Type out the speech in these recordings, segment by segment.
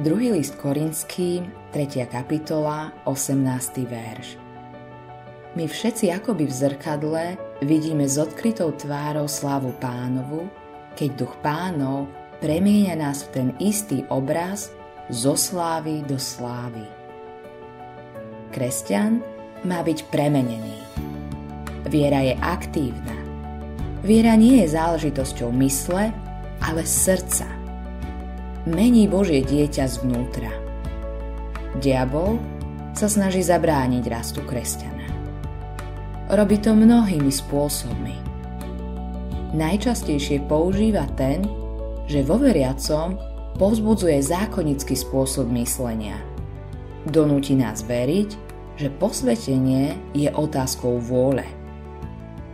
Druhý list Korinský, 3. kapitola, 18. verš. My všetci akoby v zrkadle vidíme s odkrytou tvárou slávu pánovu, keď duch pánov premieňa nás v ten istý obraz zo slávy do slávy. Kresťan má byť premenený. Viera je aktívna. Viera nie je záležitosťou mysle, ale srdca – mení Božie dieťa zvnútra. Diabol sa snaží zabrániť rastu kresťana. Robí to mnohými spôsobmi. Najčastejšie používa ten, že vo veriacom povzbudzuje zákonický spôsob myslenia. Donúti nás veriť, že posvetenie je otázkou vôle.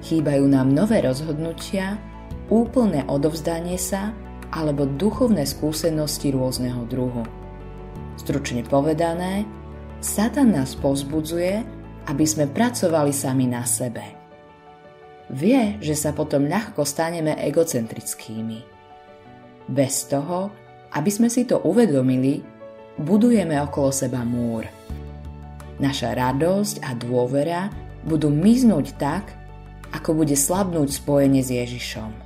Chýbajú nám nové rozhodnutia, úplné odovzdanie sa alebo duchovné skúsenosti rôzneho druhu. Stručne povedané, Satan nás pozbudzuje, aby sme pracovali sami na sebe. Vie, že sa potom ľahko staneme egocentrickými. Bez toho, aby sme si to uvedomili, budujeme okolo seba múr. Naša radosť a dôvera budú miznúť tak, ako bude slabnúť spojenie s Ježišom.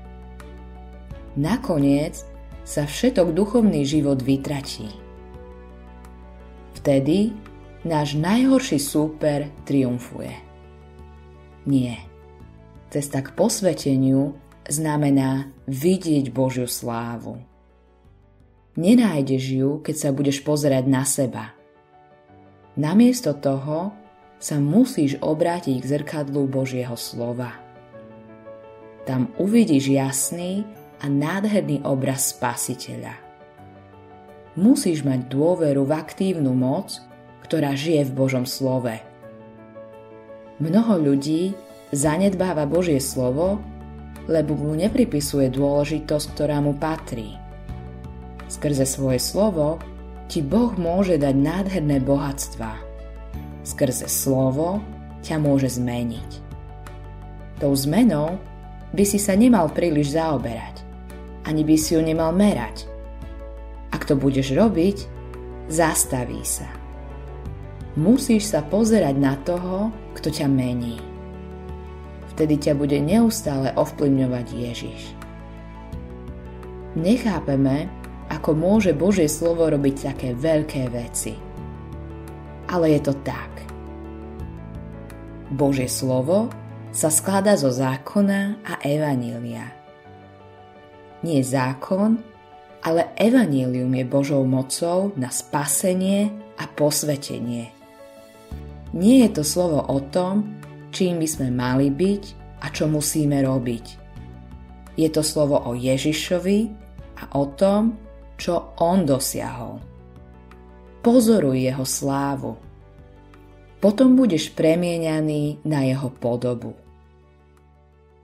Nakoniec sa všetok duchovný život vytratí. Vtedy náš najhorší súper triumfuje. Nie. Cesta k posveteniu znamená vidieť Božiu slávu. Nenájdeš ju, keď sa budeš pozerať na seba. Namiesto toho sa musíš obrátiť k zrkadlu Božieho slova. Tam uvidíš jasný a nádherný obraz spasiteľa. Musíš mať dôveru v aktívnu moc, ktorá žije v Božom slove. Mnoho ľudí zanedbáva Božie slovo, lebo mu nepripisuje dôležitosť, ktorá mu patrí. Skrze svoje slovo ti Boh môže dať nádherné bohatstva. Skrze slovo ťa môže zmeniť. Tou zmenou by si sa nemal príliš zaoberať ani by si ju nemal merať. Ak to budeš robiť, zastaví sa. Musíš sa pozerať na toho, kto ťa mení. Vtedy ťa bude neustále ovplyvňovať Ježiš. Nechápeme, ako môže Božie slovo robiť také veľké veci. Ale je to tak. Božie slovo sa skladá zo zákona a evanília nie zákon, ale evanílium je Božou mocou na spasenie a posvetenie. Nie je to slovo o tom, čím by sme mali byť a čo musíme robiť. Je to slovo o Ježišovi a o tom, čo on dosiahol. Pozoruj jeho slávu. Potom budeš premieňaný na jeho podobu.